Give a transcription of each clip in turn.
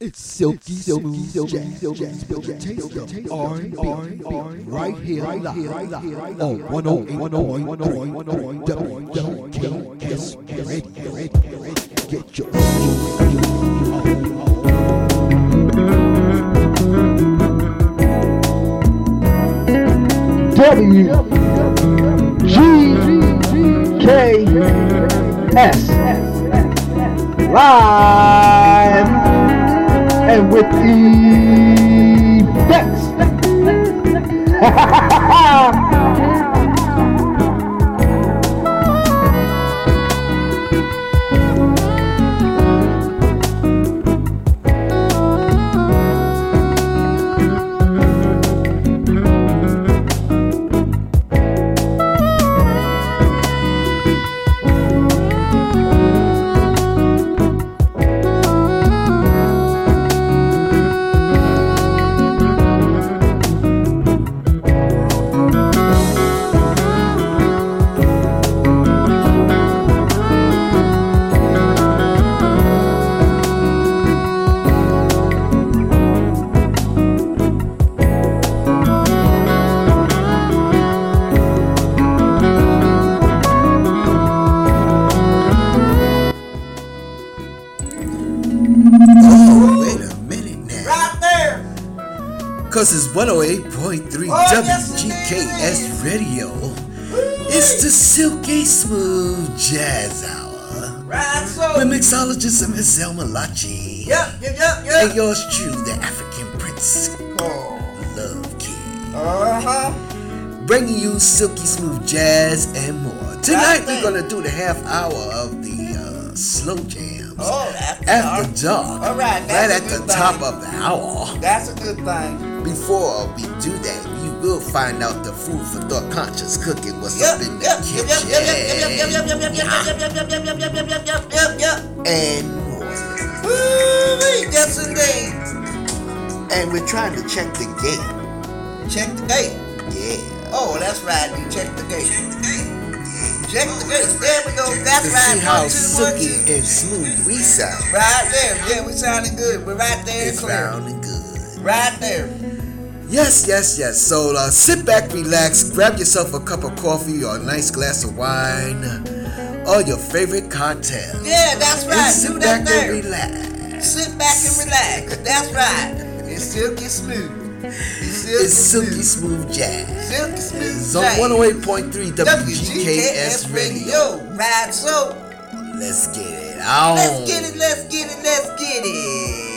It's silky, silky, silky, silky, silky, taste of R&B, right here, live, on 108.1 WKS Radio. Get your W G K S. Live and with effects. 108.3 Oh, WGKS Radio. It's the Silky Smooth Jazz Hour. Right so. With mixologist Miss Selma Lachi. Yep, yep, yep, And yep. yours true, the African Prince, Oh. Love King. Uh huh. Bringing you silky smooth jazz and more. Tonight we're gonna do the half hour of the uh, slow jams. Oh, after, After dark. All right, Right at the top of the hour. That's a good thing before we do that, you will find out the food for thought conscious cooking what's yep, up in the kitchen. And more. Yes, indeed. And we're trying to check the gate. Check the gate. Yeah. Oh, that's right. You check the gate. Check the gate. Check the gate. There we go. That's right. See how silky and smooth we sound. Right there. Yeah, we sounded good. We're right there. It's sounding good. Right there. Yes, yes, yes. So uh, sit back, relax, grab yourself a cup of coffee or a nice glass of wine or your favorite cocktail. Yeah, that's and right. sit Do back that and relax. Sit back and relax. That's right. It's silky smooth. It's silky, It's silky smooth. smooth jazz. Silky smooth. It's on 108.3 WGKS Radio. Right, so Let's get it on. let's get it, let's get it, let's get it.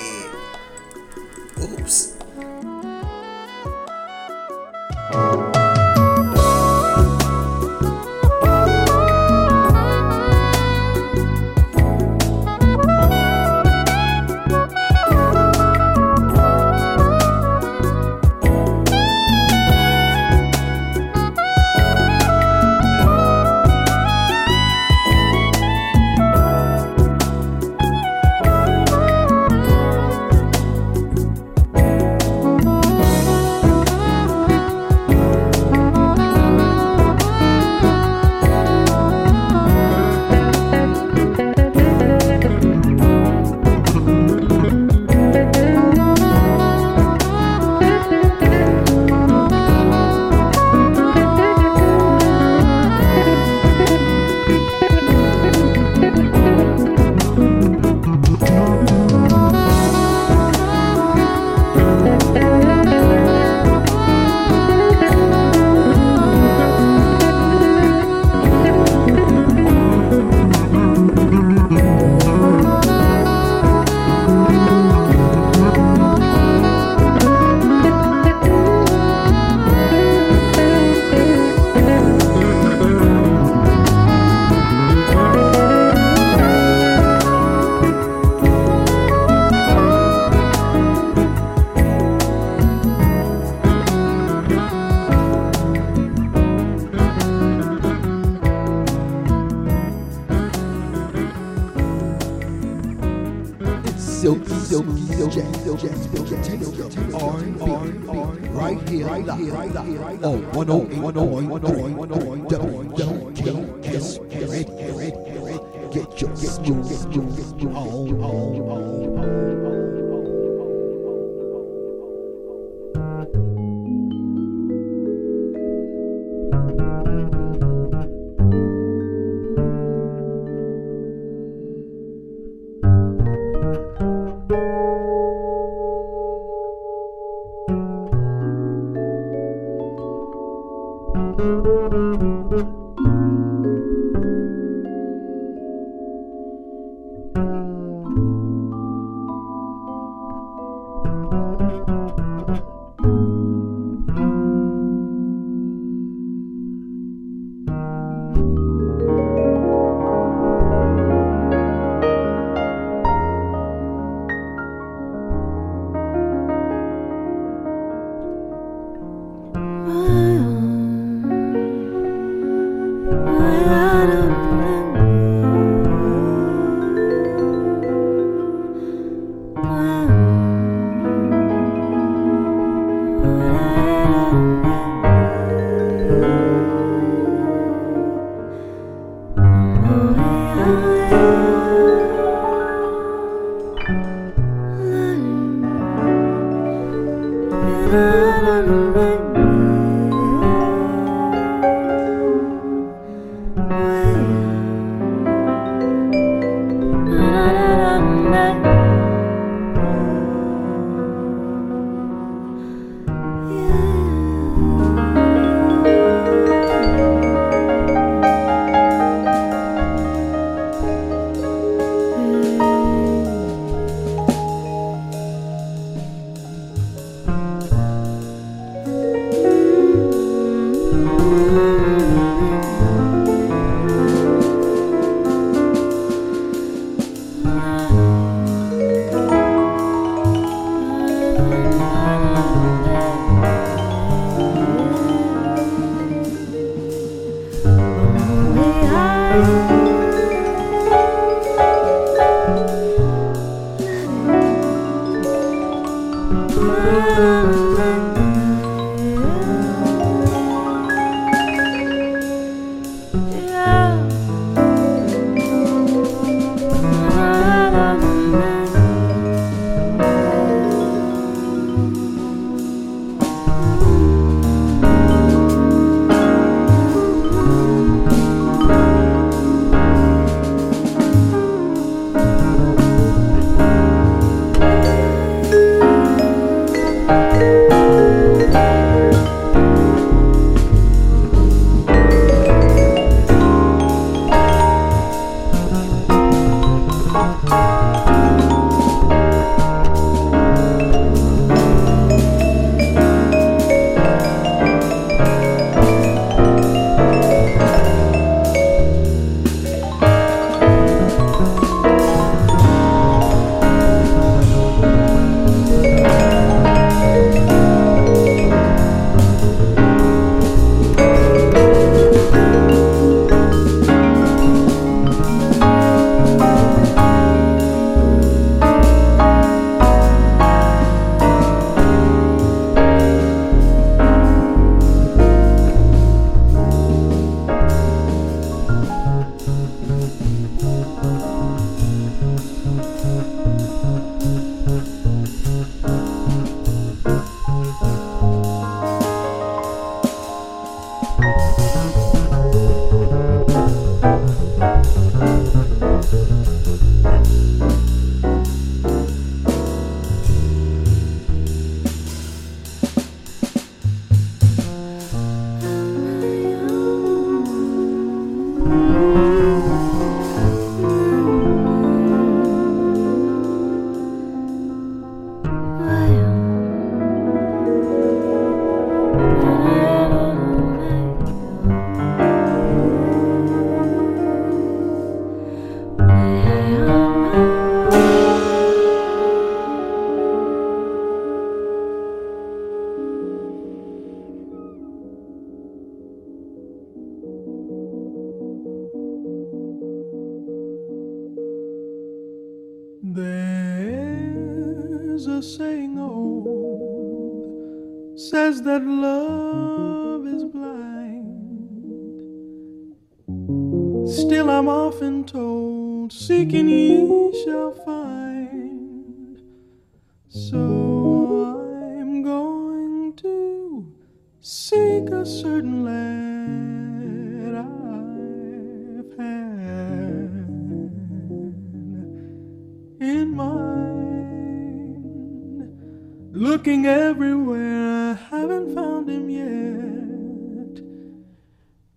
looking everywhere, I haven't found him yet.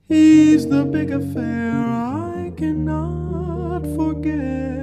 He's the big affair I cannot forget.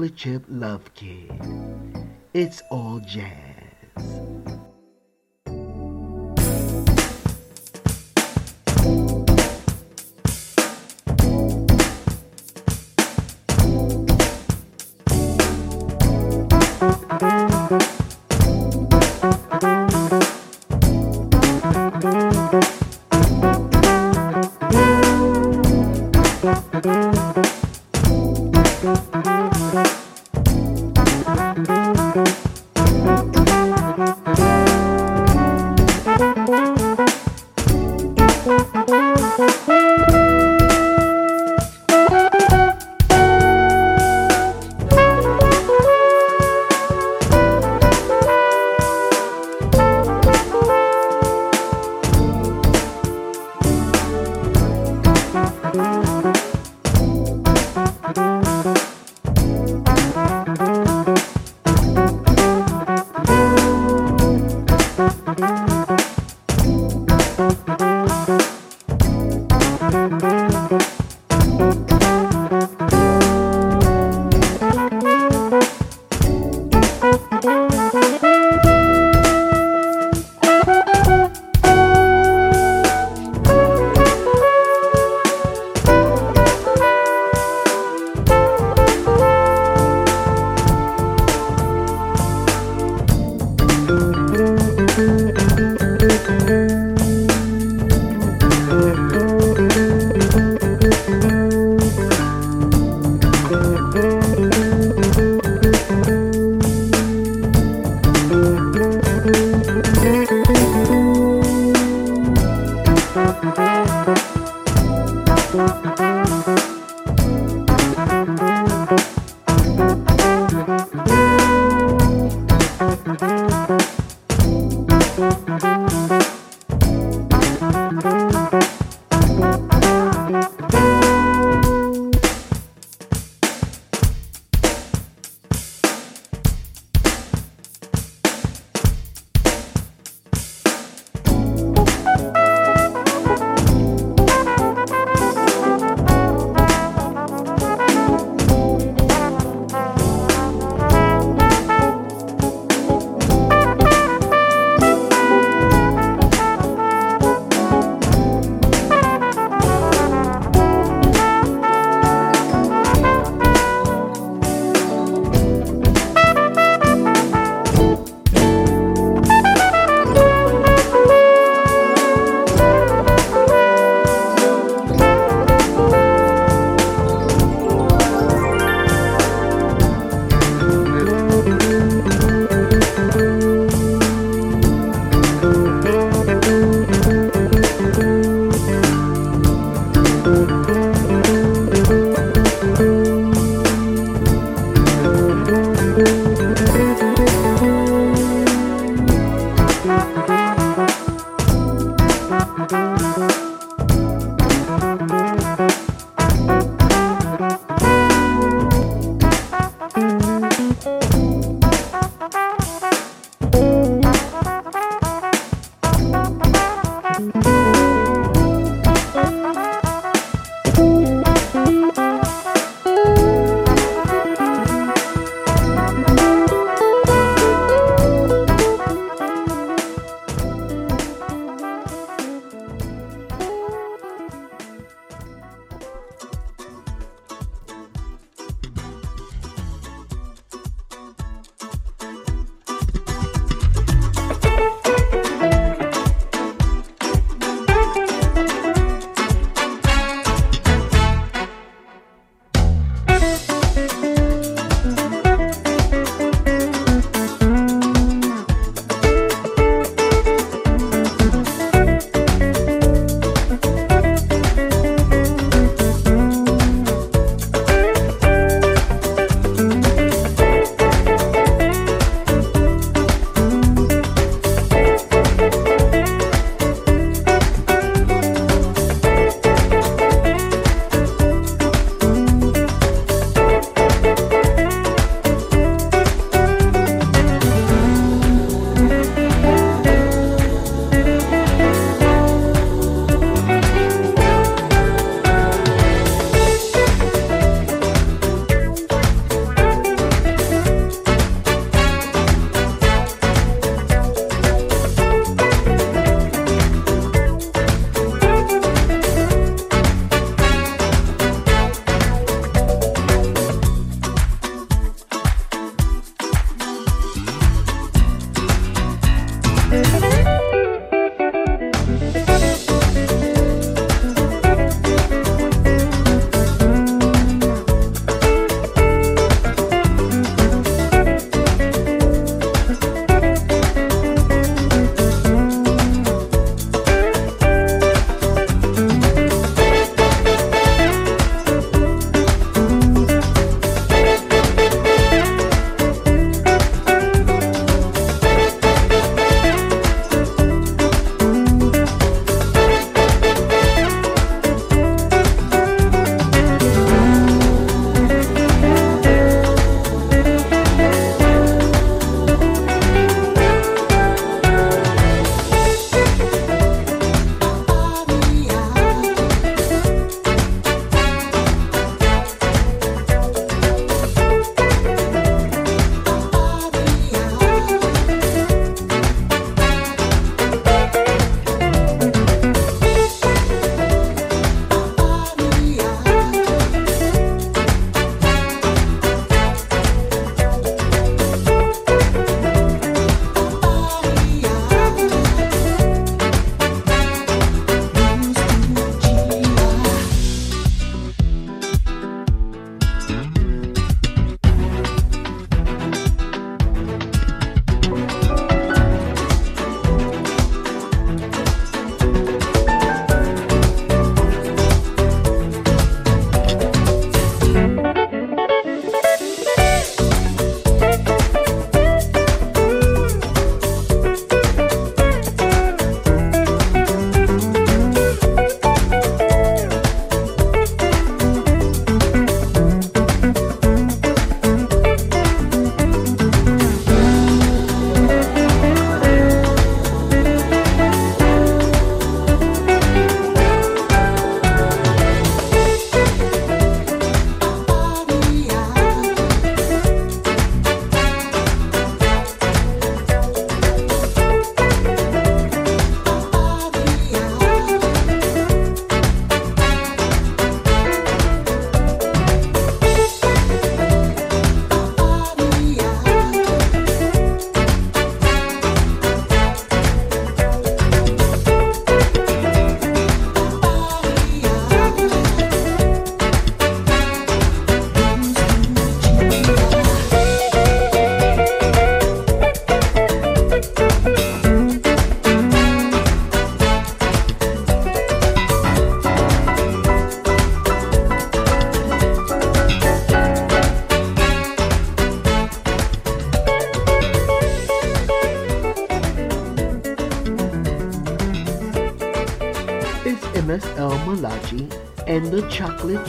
Chocolate Chip Love Kid. It's all jazz.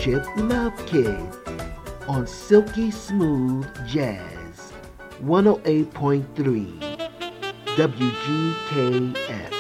Chip Love Kid on Silky Smooth Jazz 108.3 WGKS.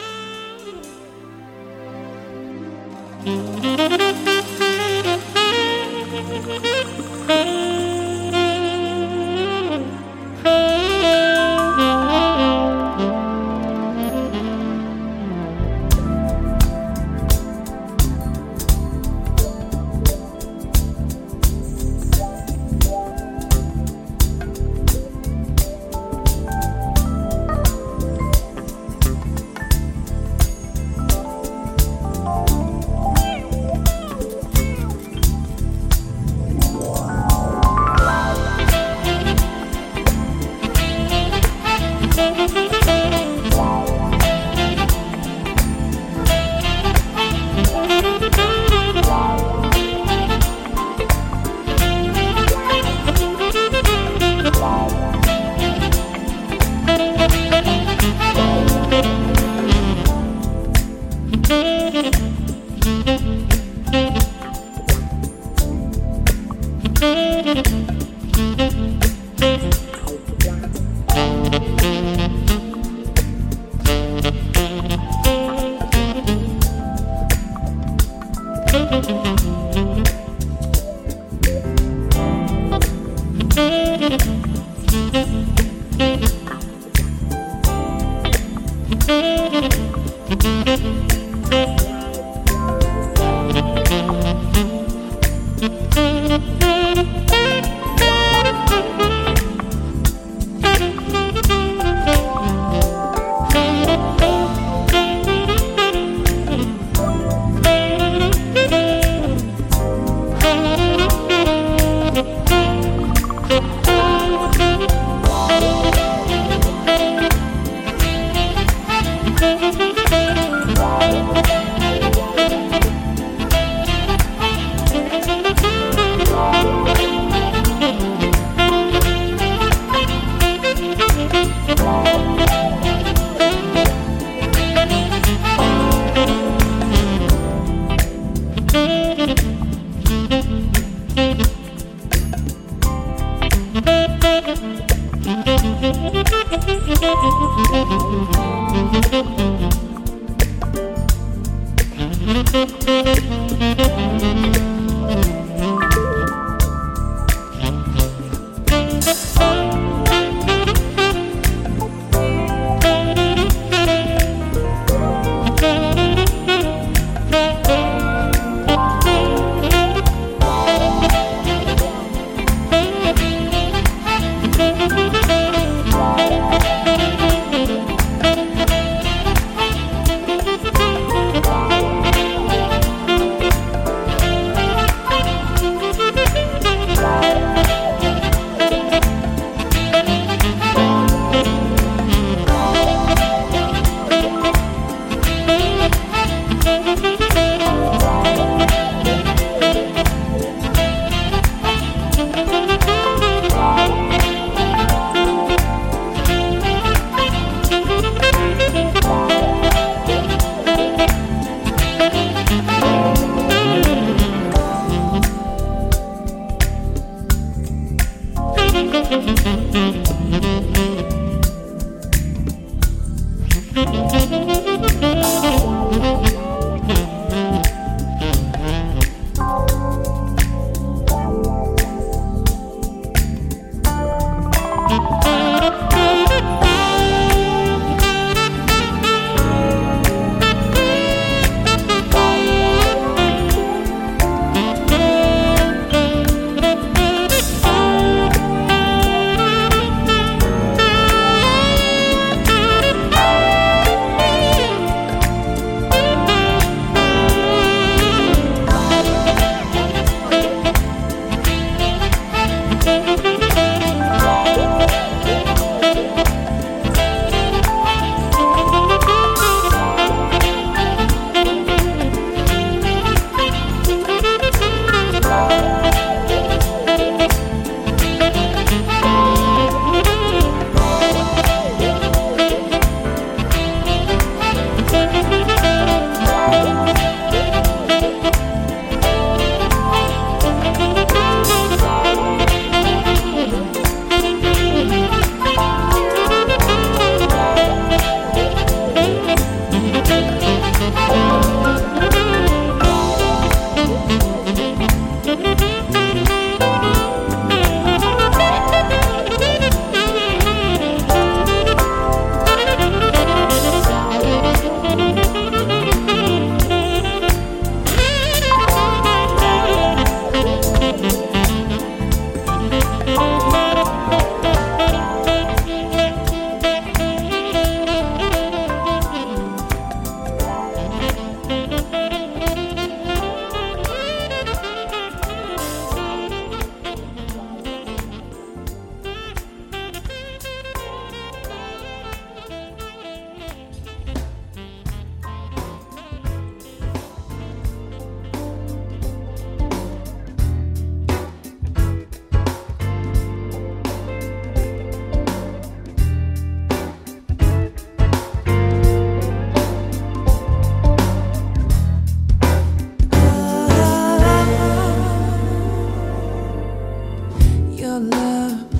your love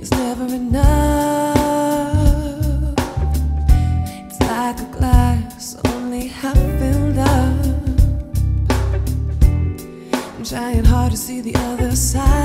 is never enough. It's like a glass, only half filled up. I'm trying hard to see the other side.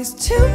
Always too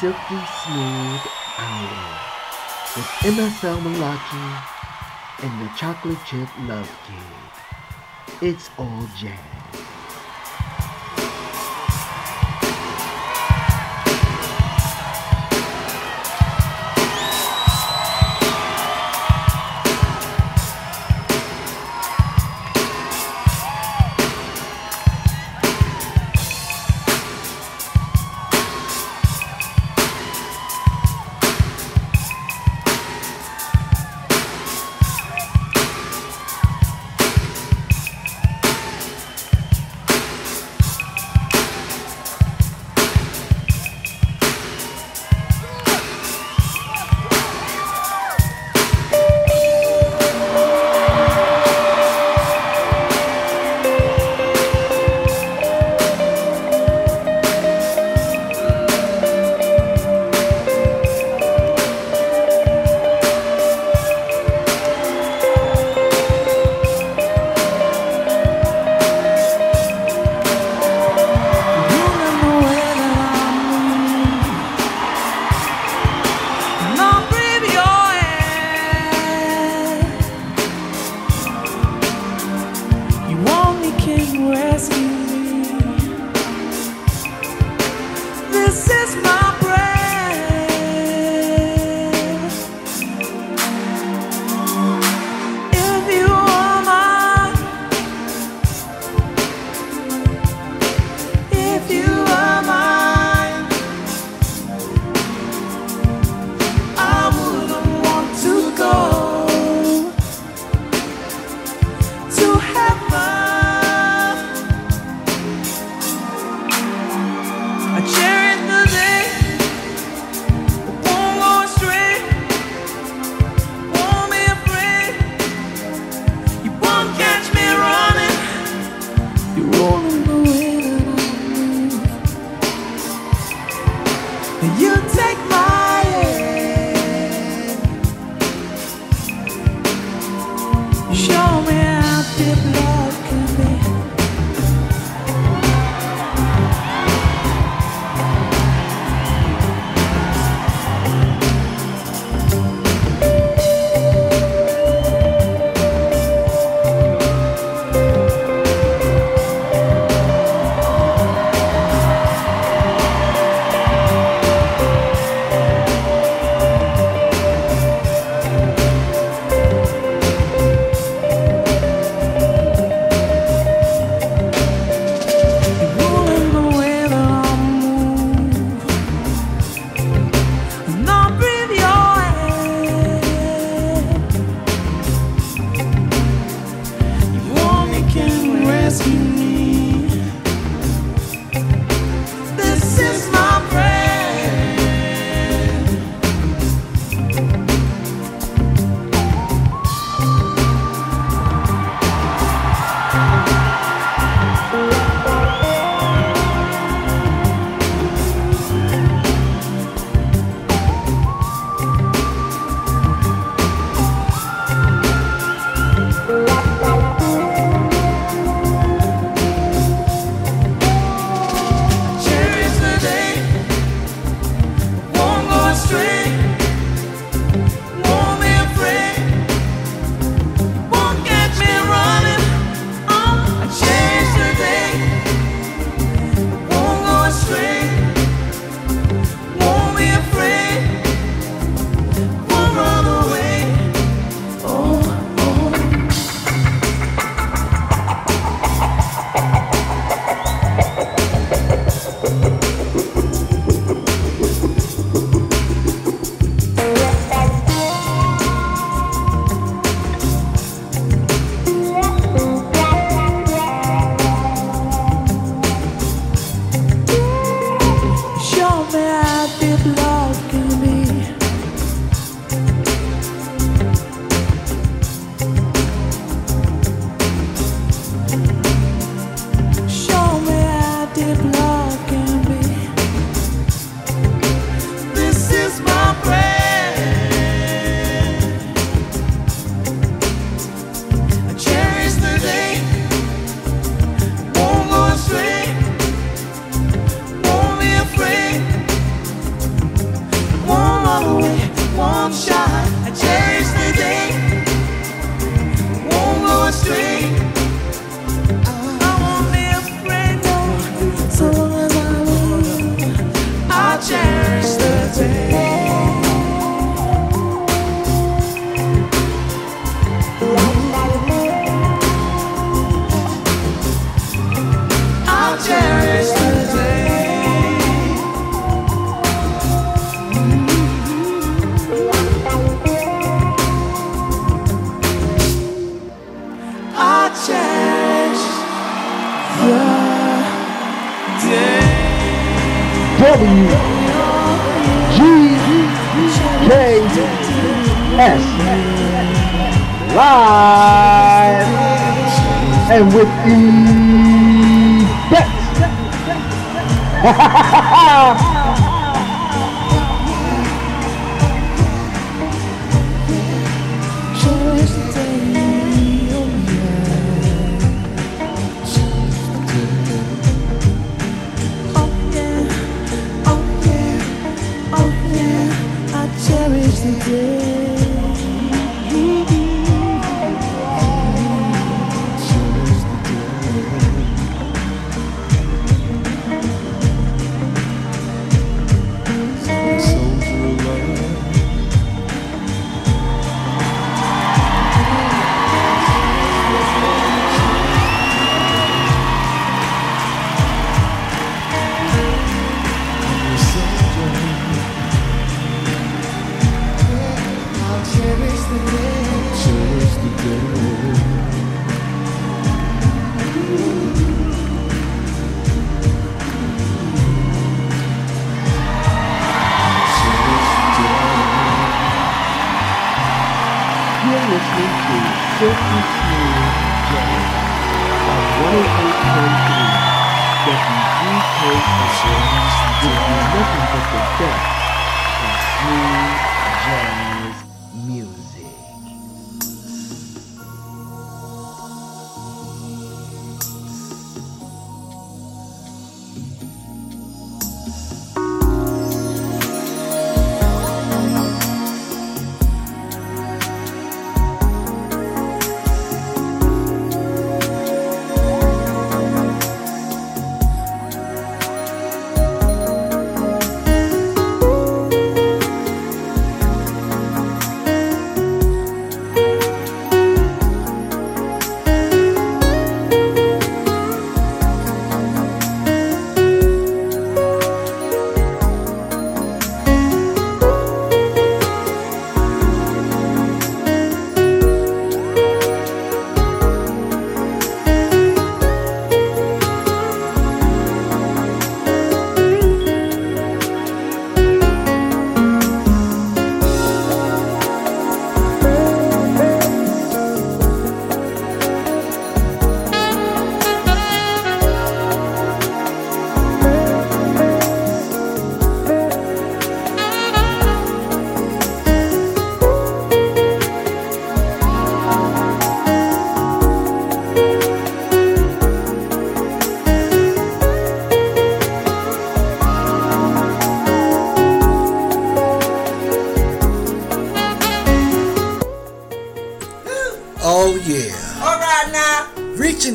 Silky Smooth Hour with MSL Malachi and the Chocolate Chip Love Kid. It's all jazz.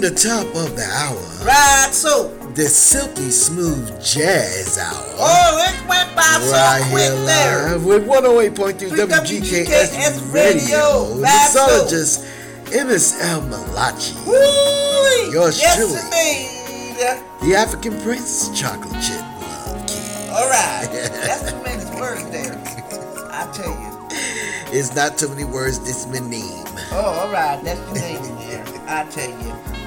The top of the hour. Right, so. The silky smooth jazz hour. Oh, it went by so right quick here there. with 108.3 WGKS Radio. Radio. So. Mixologist MSL Malachi. Woo! Yours yes, truly. indeed. The African Prince Chocolate Chip Love King. All right. That's too many words there. I tell you. It's not too many words, this my name. Oh, all right. That's your name there. I tell you.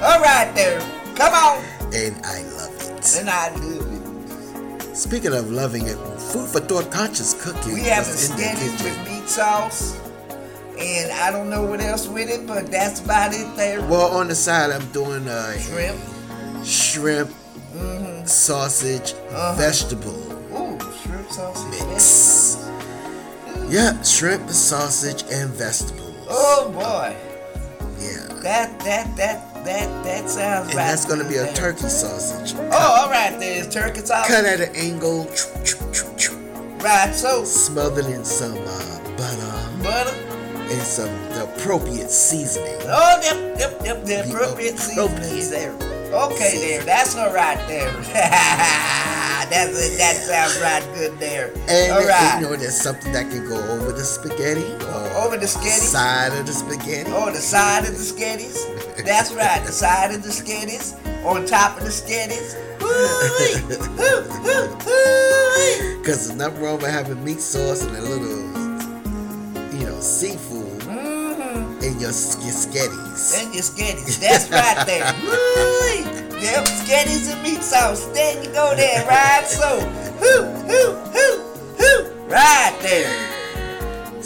All right there. Come on. And I love it. And I love it. Speaking of loving it, food for thought conscious cooking. We have a was in the spinach with meat sauce. And I don't know what else with it, but that's about it there. Well, on the side, I'm doing uh, Shrimp. shrimp, sausage, Uh-huh. vegetable Ooh, shrimp sausage. mix. Yeah, shrimp, sausage, and vegetables. Oh boy. Yeah. That that that that that sounds And right. that's gonna be a turkey sausage. Oh, all right. There's turkey sausage. Cut at an angle. Right. So smothered in some uh, butter butter. and some the appropriate seasoning. Oh, yep, yep, yep. The The appropriate appropriate seasonings there. Okay, there. That's all right there. that's it. That sounds right good there. And all right. you know, there's something that can go over the spaghetti or Over the spaghetti. side of the spaghetti. Oh, the side of the sketties. That's right, the side of the sketties. On top of the. Hoo, hoo, hoo-wee. Because there's nothing wrong with having meat sauce and a little, you know, seafood mm-hmm. in your, your sketties. And your sketties. That's right there. Woo-wee. Yep, sketties and meat sauce. There you go there, right? So, whoo, whoo, whoo, whoo, right there.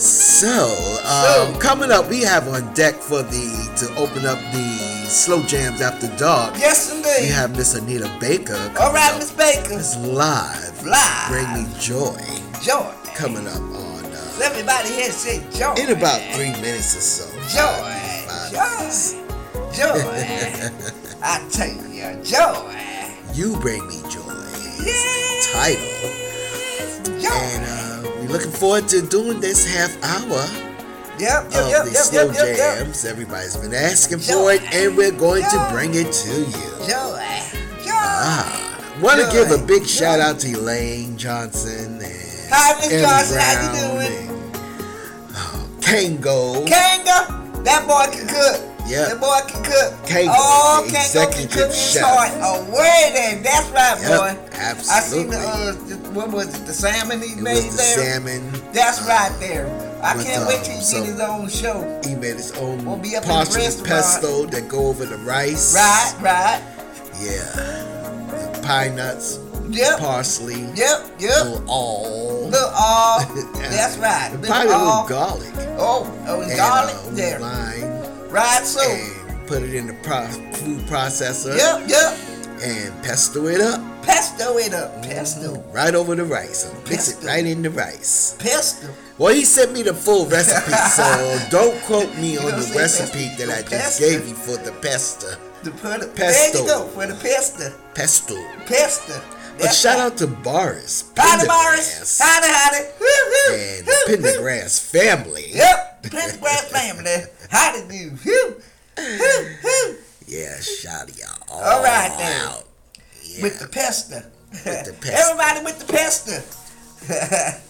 So, um, coming up, we have on deck for the to open up the slow jams after dark. Yes, indeed. We have Miss Anita Baker. All right. Miss Baker. It's live. Live. Bring me joy. Joy. Coming up on uh, Everybody here say joy. in about three minutes or so. Joy. Joy. minutes. Joy. I tell you, joy. You bring me joy. The title. Joy. And uh, looking forward to doing this half hour Yep, yep, of yep, the slow jams. Everybody's been asking for it, and we're going to bring it to you. Ah, want to give a big shout out to Elaine Johnson and Hi, Miss Johnson. How you Brown doing? and, uh, Kango. Kanga, that boy can cook. Yeah. That boy can cook. Kango, oh, the Kango can executive cook his heart away then. That's right, Yep, boy. I seen the, uh, the, what was it, the salmon he it made was the there? salmon. That's right there. I with, can't uh, wait till he some- get his own show. He made his own We'll be up the pesto that go over the rice. Right, right. Yeah. Pine nuts, Yep. parsley, Yep, yep. little all. Look, all. That's right. Little Probably a little garlic. Oh, oh, and and, garlic uh, there. Lime. Right, so. And put it in the pro- food processor. Yep, yep. And pesto it up. Pesto it up. Mm-hmm. Pesto. Right over the rice. So mix it right in the rice. Pesto. Well, he sent me the full recipe, so don't quote me on the recipe pesto. that I just Pesto. gave you for the pesto. The, it, Pesto. There you go for the pesto. Pesto. Pesto. But shout out to Boris. Howdy, Morris. Howdy, howdy. And the. Pendergrass family. Yep, the Pendergrass family. Howdy do. Woo, woo, woo. Yeah, shout y'all. All right, then. out. Yeah. With the pesto. With the. Everybody with the pesto.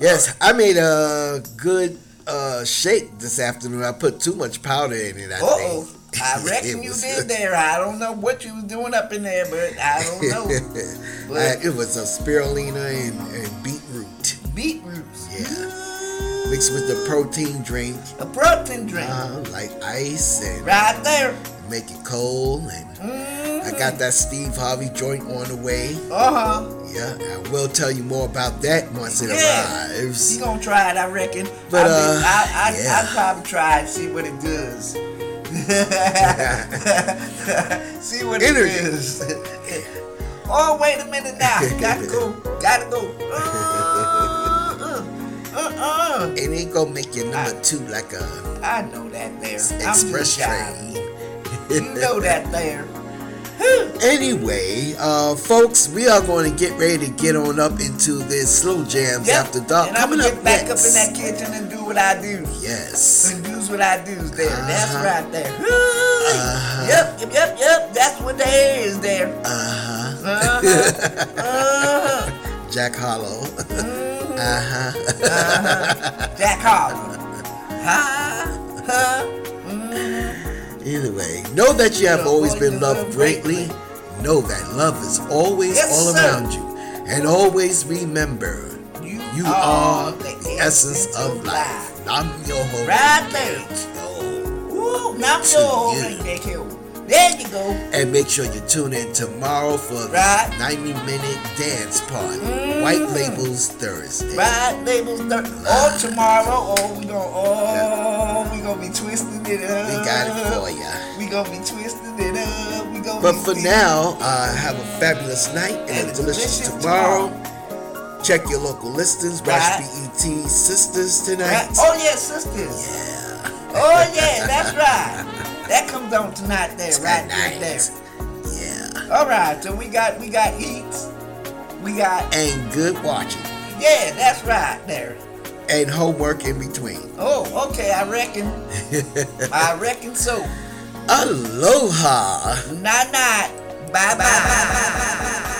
Yes, I made a good uh, shake this afternoon. I put too much powder in it, I Uh oh. think. I reckon you was- did there. I don't know what you was doing up in there, but I don't know. I- it was a spirulina and, and beetroot. Beetroots. Yeah. Mixed with the protein drink, A protein drink. uh, like ice, and right there. make it cold. And I got that Steve Harvey joint on the way. Uh huh. Yeah, I will tell you more about that once it Yeah. arrives. You gonna try it, I reckon. But, I uh, I, I, yeah. I'd probably try it, see what it does. see what Energy. it is. oh, wait a minute now. Gotta go. Gotta go. Uh, uh, uh. It ain't gonna make you number two like a I know that there. Express train. You know that there. Anyway, uh, folks, we are going to get ready to get on up into this slow jams Yep. after dark. And I'm Coming up get back next. up in that kitchen and do what I do. Yes. And do's what I do's there. That's Uh-huh. right there. Yep, yep, yep, yep. That's what the hair is there. Uh huh. Uh-huh. uh-huh. Jack Hollow. Mm-hmm. uh huh. Jack Harlow. Ha, ha. Anyway, know that you have always been loved greatly. Know that love is always Yes, all sir. around you. And always remember, You, you are are the essence of life. Nam yo ho. Right there. Woo, To your you. Ring that hill. There you go. And make sure you tune in tomorrow for the 90 minute dance party. White Labels Thursday. Right, labels. Thursday. oh, tomorrow. Oh, we gonna. Oh, we gonna be twisting it up. We got it for ya. We gonna be twisting it up. We gonna. But for now, uh, have a fabulous night and, And a delicious delicious tomorrow. Check your local listings. Watch Right. BET Sistas tonight. Right. Oh yeah, Sistas. Yeah. Oh yeah, that's right. That comes on tonight there, right Tonight. there. Yeah. All right, so we got we got eats. We got And good watching. yeah, that's right there. And homework in between. Oh, okay, I reckon. I reckon so. Aloha. Night night. Bye bye.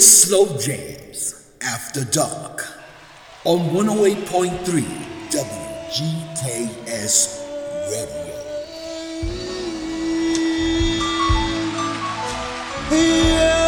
It's Slow Jams After Dark on 108.3 WGKS Radio. Yeah.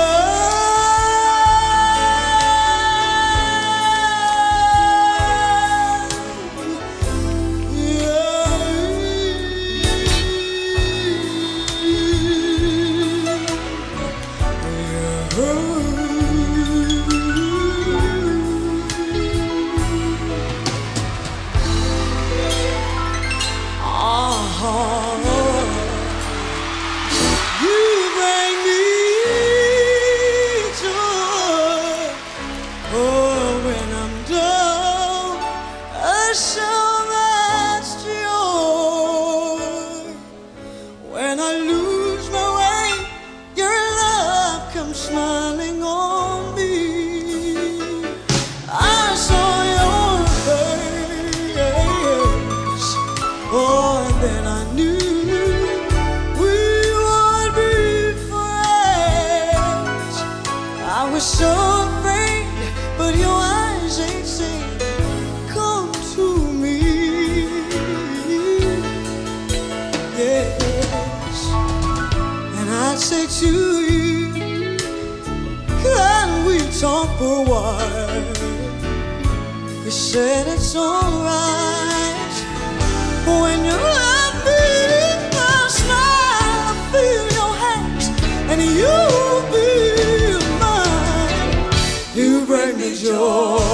said it's alright when you love me. I smile, I feel your hands, and you'll be mine. You bring me joy.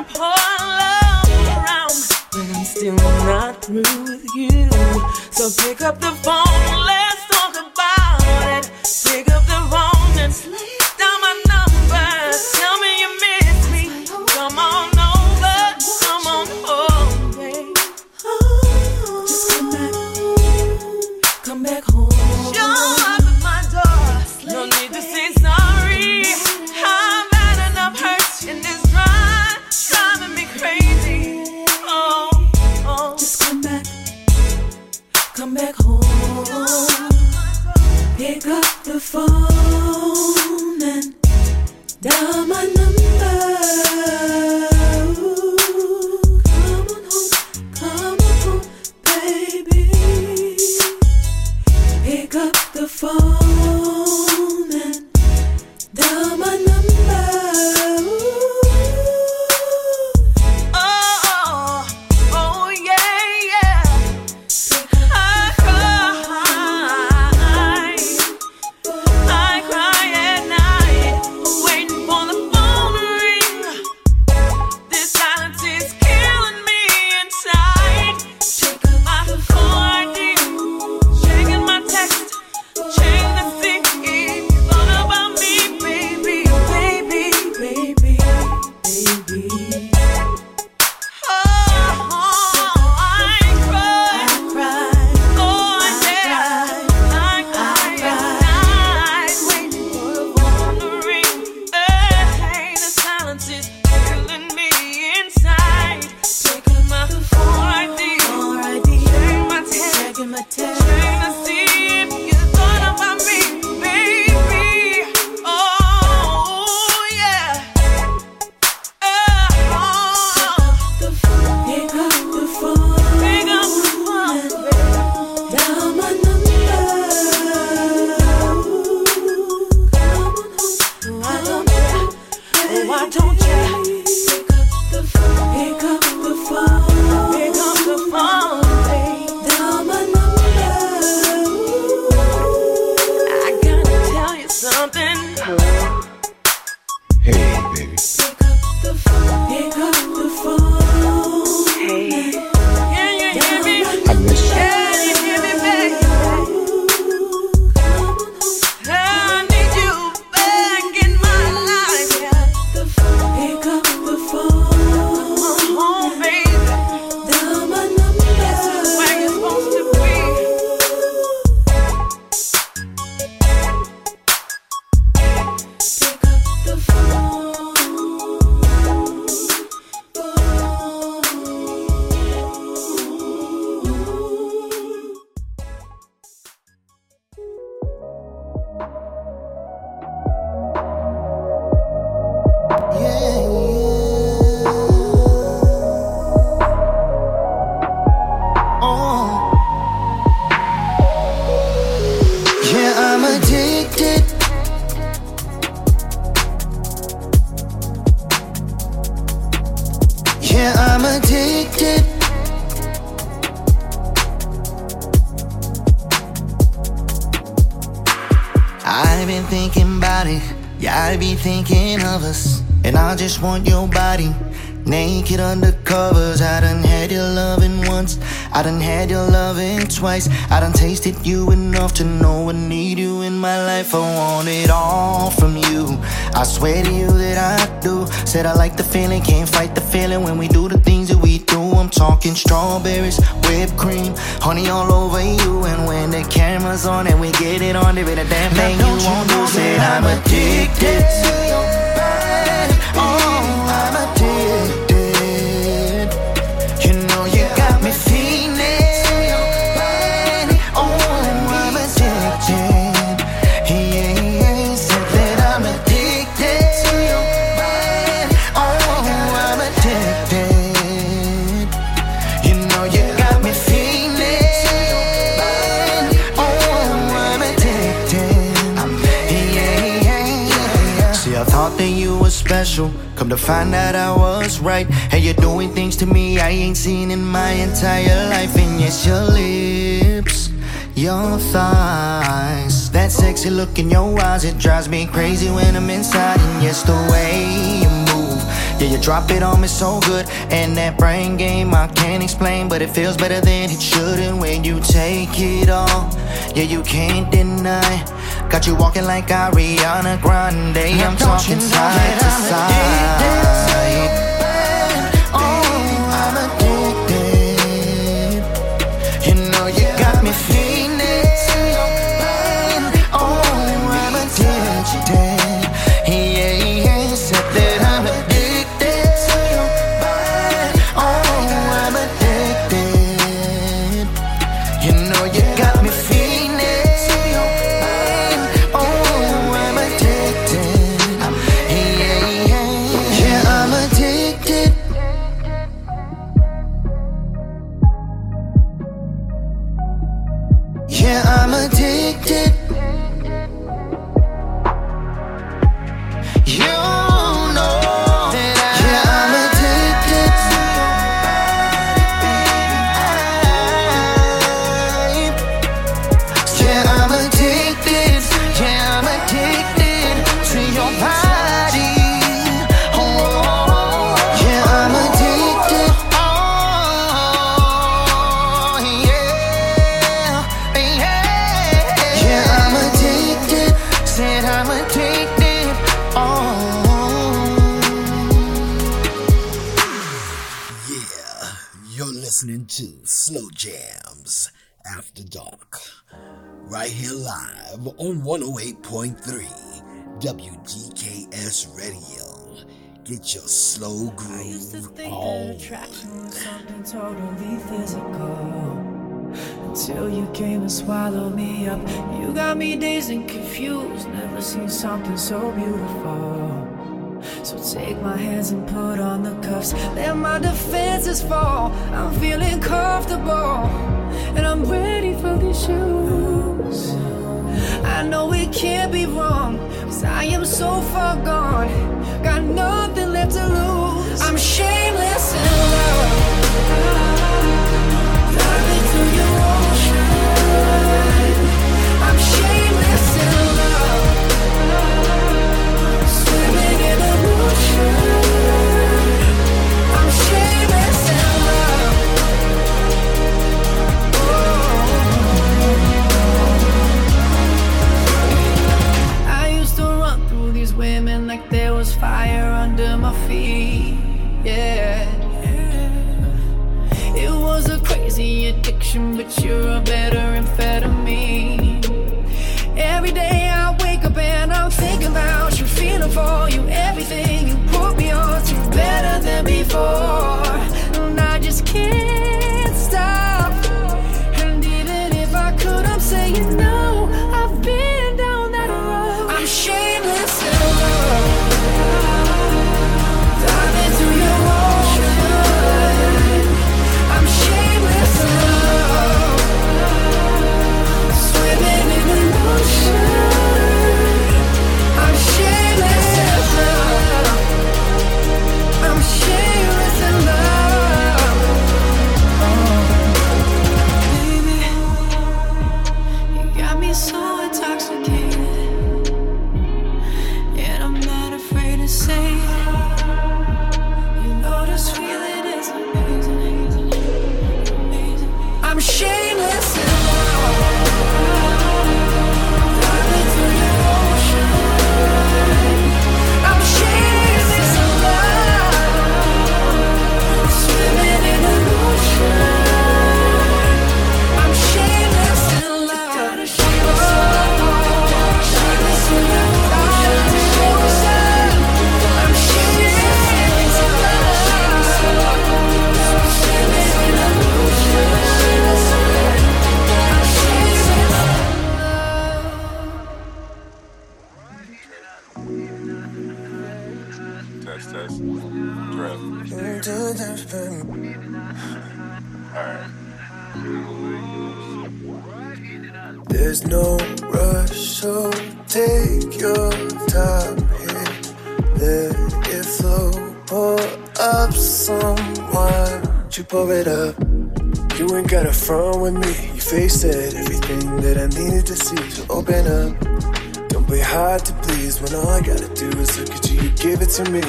I pour love around, but I'm still not through with you. So pick up the phone. thinking of us. And I just want your body naked under covers. I done had your loving once, I done had your loving twice. I done tasted you enough to know I need you in my life. I want it all from you. I swear to you that I do. Said I like the feeling, can't fight the feeling when we do the thing. I'm talking strawberries, whipped cream, honey all over you. And when the camera's on and we get it on, there ain't a damn thing you won't do. Said I'm addicted to your special. Come to find out I was right. Hey, you're doing things to me I ain't seen in my entire life. And yes, your lips, your thighs, that sexy look in your eyes. It drives me crazy when I'm inside. And yes, the way you move. Yeah, you drop it on me so good. And that brain game I can't explain, but it feels better than it should. And when you take it all, yeah, you can't deny. Got you walking like Ariana Grande. I'm talking side to side. Oh, I'm addicted. You know you got me feeling. Jams After Dark. Right here live on 108.3 WGKS Radio. Get your slow groove on. attraction was something totally physical. Until you came and swallowed me up. You got me dazed and confused. Never seen something so beautiful. So take my hands and put on the cuffs. Let my defenses fall. I'm feeling comfortable. And I'm ready for these shoes. I know it can't be wrong. Cause I am so far gone. Got nothing left to lose. I'm shameless in love. Yeah. It was a crazy addiction, but you're a better pour it up. You ain't got a front with me. You face it, everything that I needed to see. So open up. Don't be hard to please when all I gotta do is look at you. You give it to me.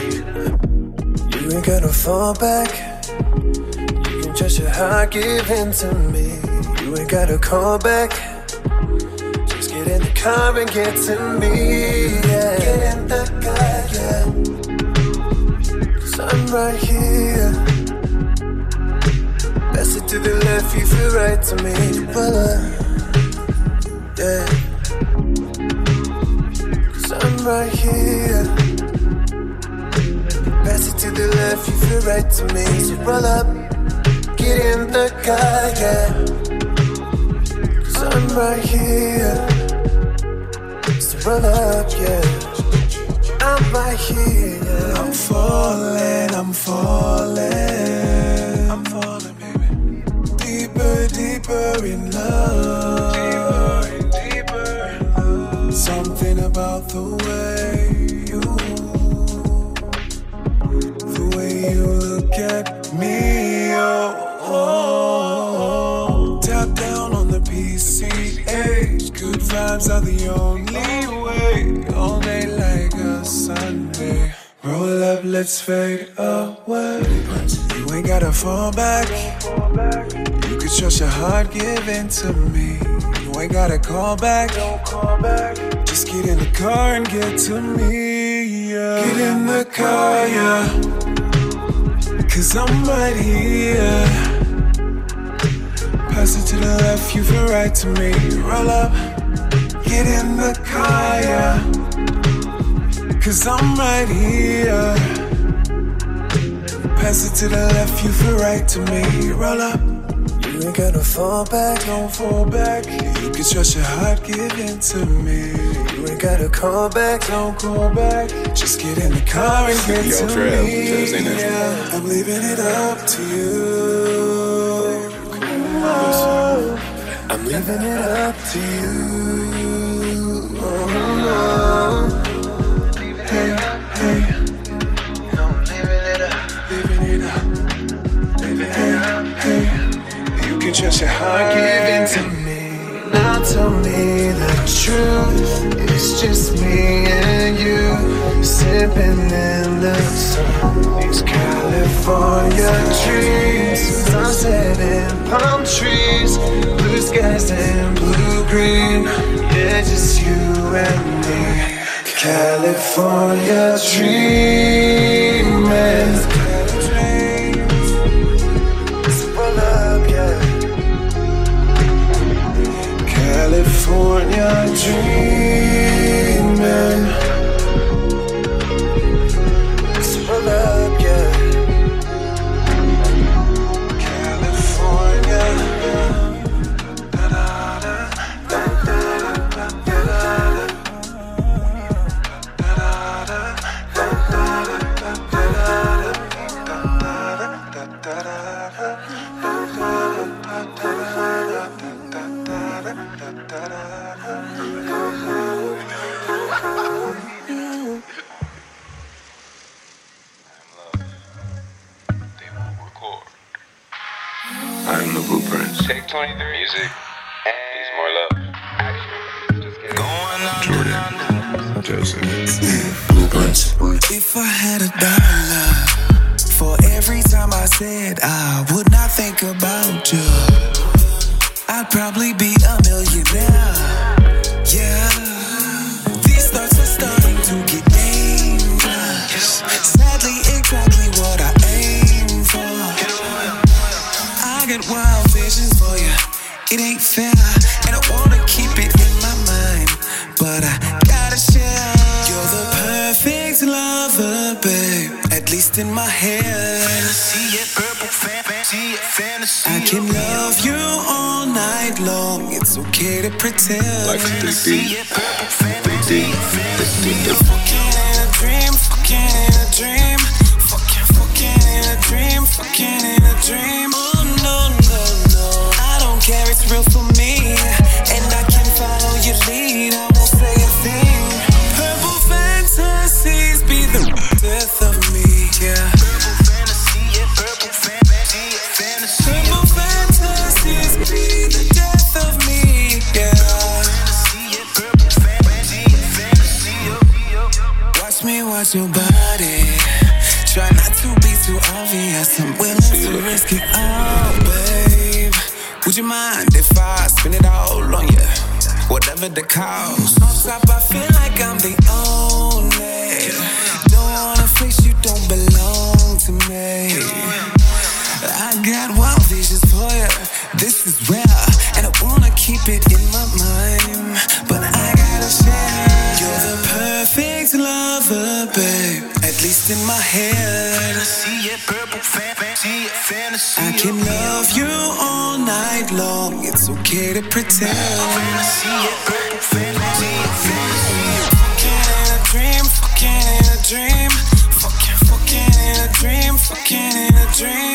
You ain't gotta fall back. You can trust your heart giving to me. You ain't gotta call back. Just get in the car and get to me. Yeah. Get in the car, yeah. Cause I'm right here. To the left, you feel right to me. Voila. Yeah. Cause I'm right here. Pass it to the left, you feel right to me. So roll up, get in the car, yeah. Cause I'm right here. So roll up, yeah. I'm right here. I'm falling, I'm falling. Deeper, in love. Deeper and deeper in love. Something about the way you the way you look at me. Oh, oh, oh. Tap down on the PCH. Good vibes are the only way. All day like a Sunday. Roll up, let's fade away. You ain't gotta fall back. Trust your heart giving to me. You ain't gotta call back. Don't call back. Just get in the car and get to me. Yeah. Get in the car, yeah. Cause I'm right here. Pass it to the left, you feel right to me. Roll up, get in the car, yeah. Cause I'm right here. Pass it to the left, you feel right to me. Roll up. You ain't gotta fall back, don't fall back. You can trust your heart giving to me. You ain't gotta call back, don't call back. Just get in the car and get Yo, to me. In. Yeah, I'm leaving it up to you. I'm leaving it up to you. Trust your heart giving to me. Now tell me the truth. It's just me and you sipping in the sun. These California dreams, sunset and palm trees, blue skies and blue green. Yeah, just you and me. California dreaming. California dreaming. I'm the blueprint. Take 23 music. Needs more love. Action. Just kidding. Jordan. Joseph. Blueprints. If I had a dollar for every time I said I would not think about you, I'd probably be a millionaire. Yeah. can love you all night long. It's okay to pretend. Like Life is big deep. Big deep. Fucking in a dream. Fucking in a dream. Fucking, fucking in a dream. Fucking in a dream. the cause. On I feel like I'm the only. Don't wanna fix, you don't belong to me. I got wild visions for ya. This is rare, and I wanna keep it in my mind. But I gotta share. You're the perfect lover, babe. At least in my head. I see yeah, purple fantasy, fantasy. I can love you all night long. It's okay to pretend. Fantasy, yeah, purple. dream.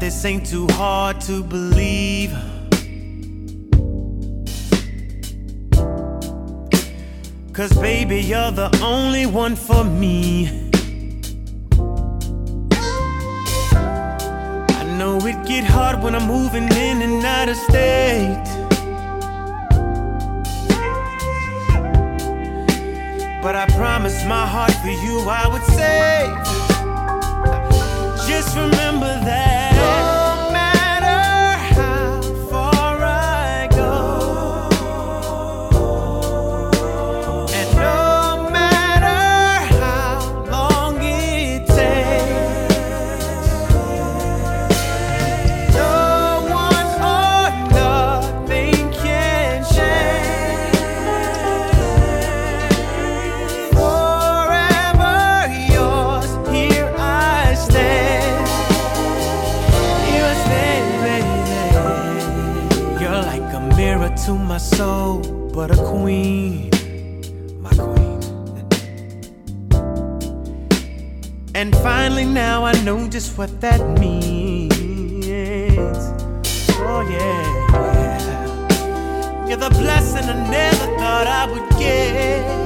this ain't too hard to believe. Cause baby, you're the only one for me. I know it get hard when I'm moving in and out of state. But I promise my heart for you I would save. Just remember that. know just what that means. Oh, yeah. You're the blessing I never thought I would get.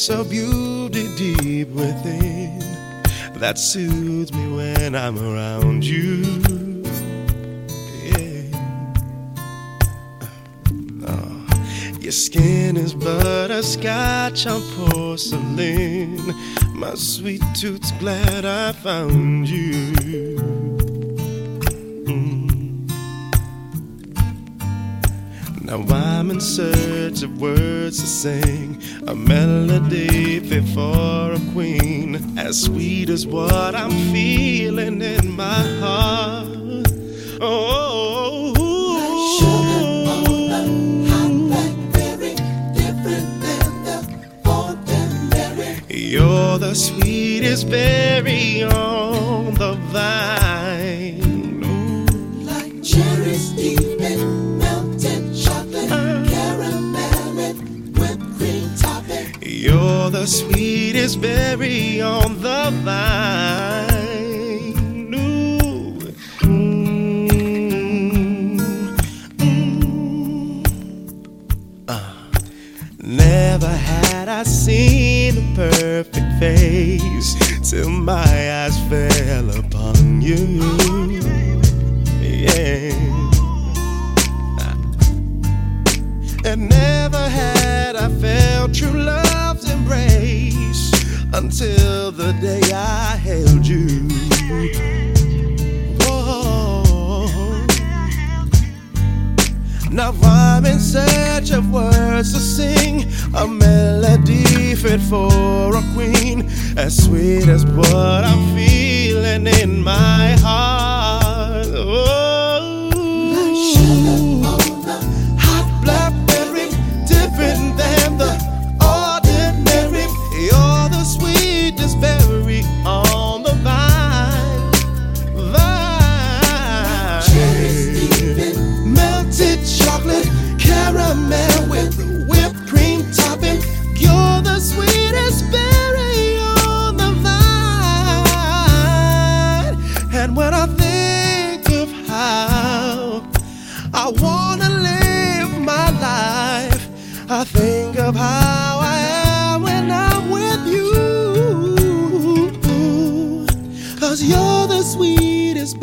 so beauty deep within that soothes me when I'm around you. Yeah. Oh, your skin is butterscotch on porcelain. My sweet tooth's glad I found is what I'm feeling. until the day I held you. Now I'm in search of words to sing a melody fit for a queen, as sweet as what I'm feeling in my heart. Oh.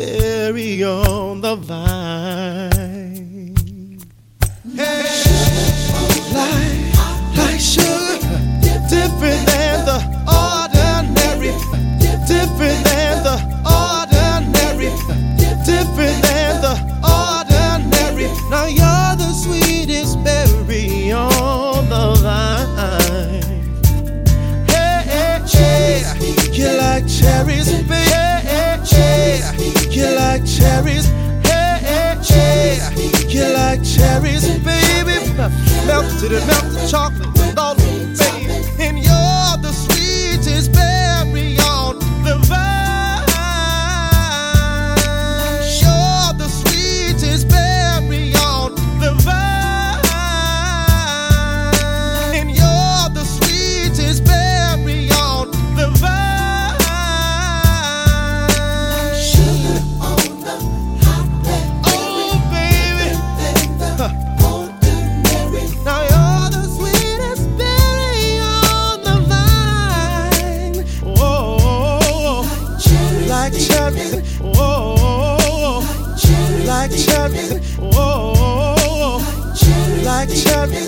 carry on the vine. cherries, baby, melted and melted chocolate.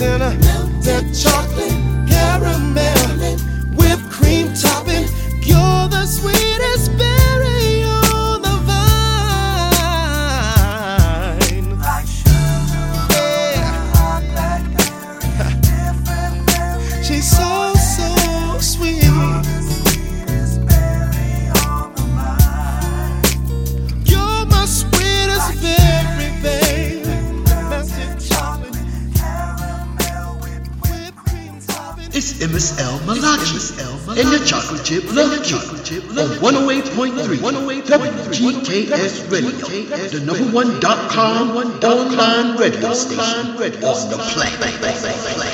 sinner 108.3 WGKS Radio, the number one dot com online radio station on the planet.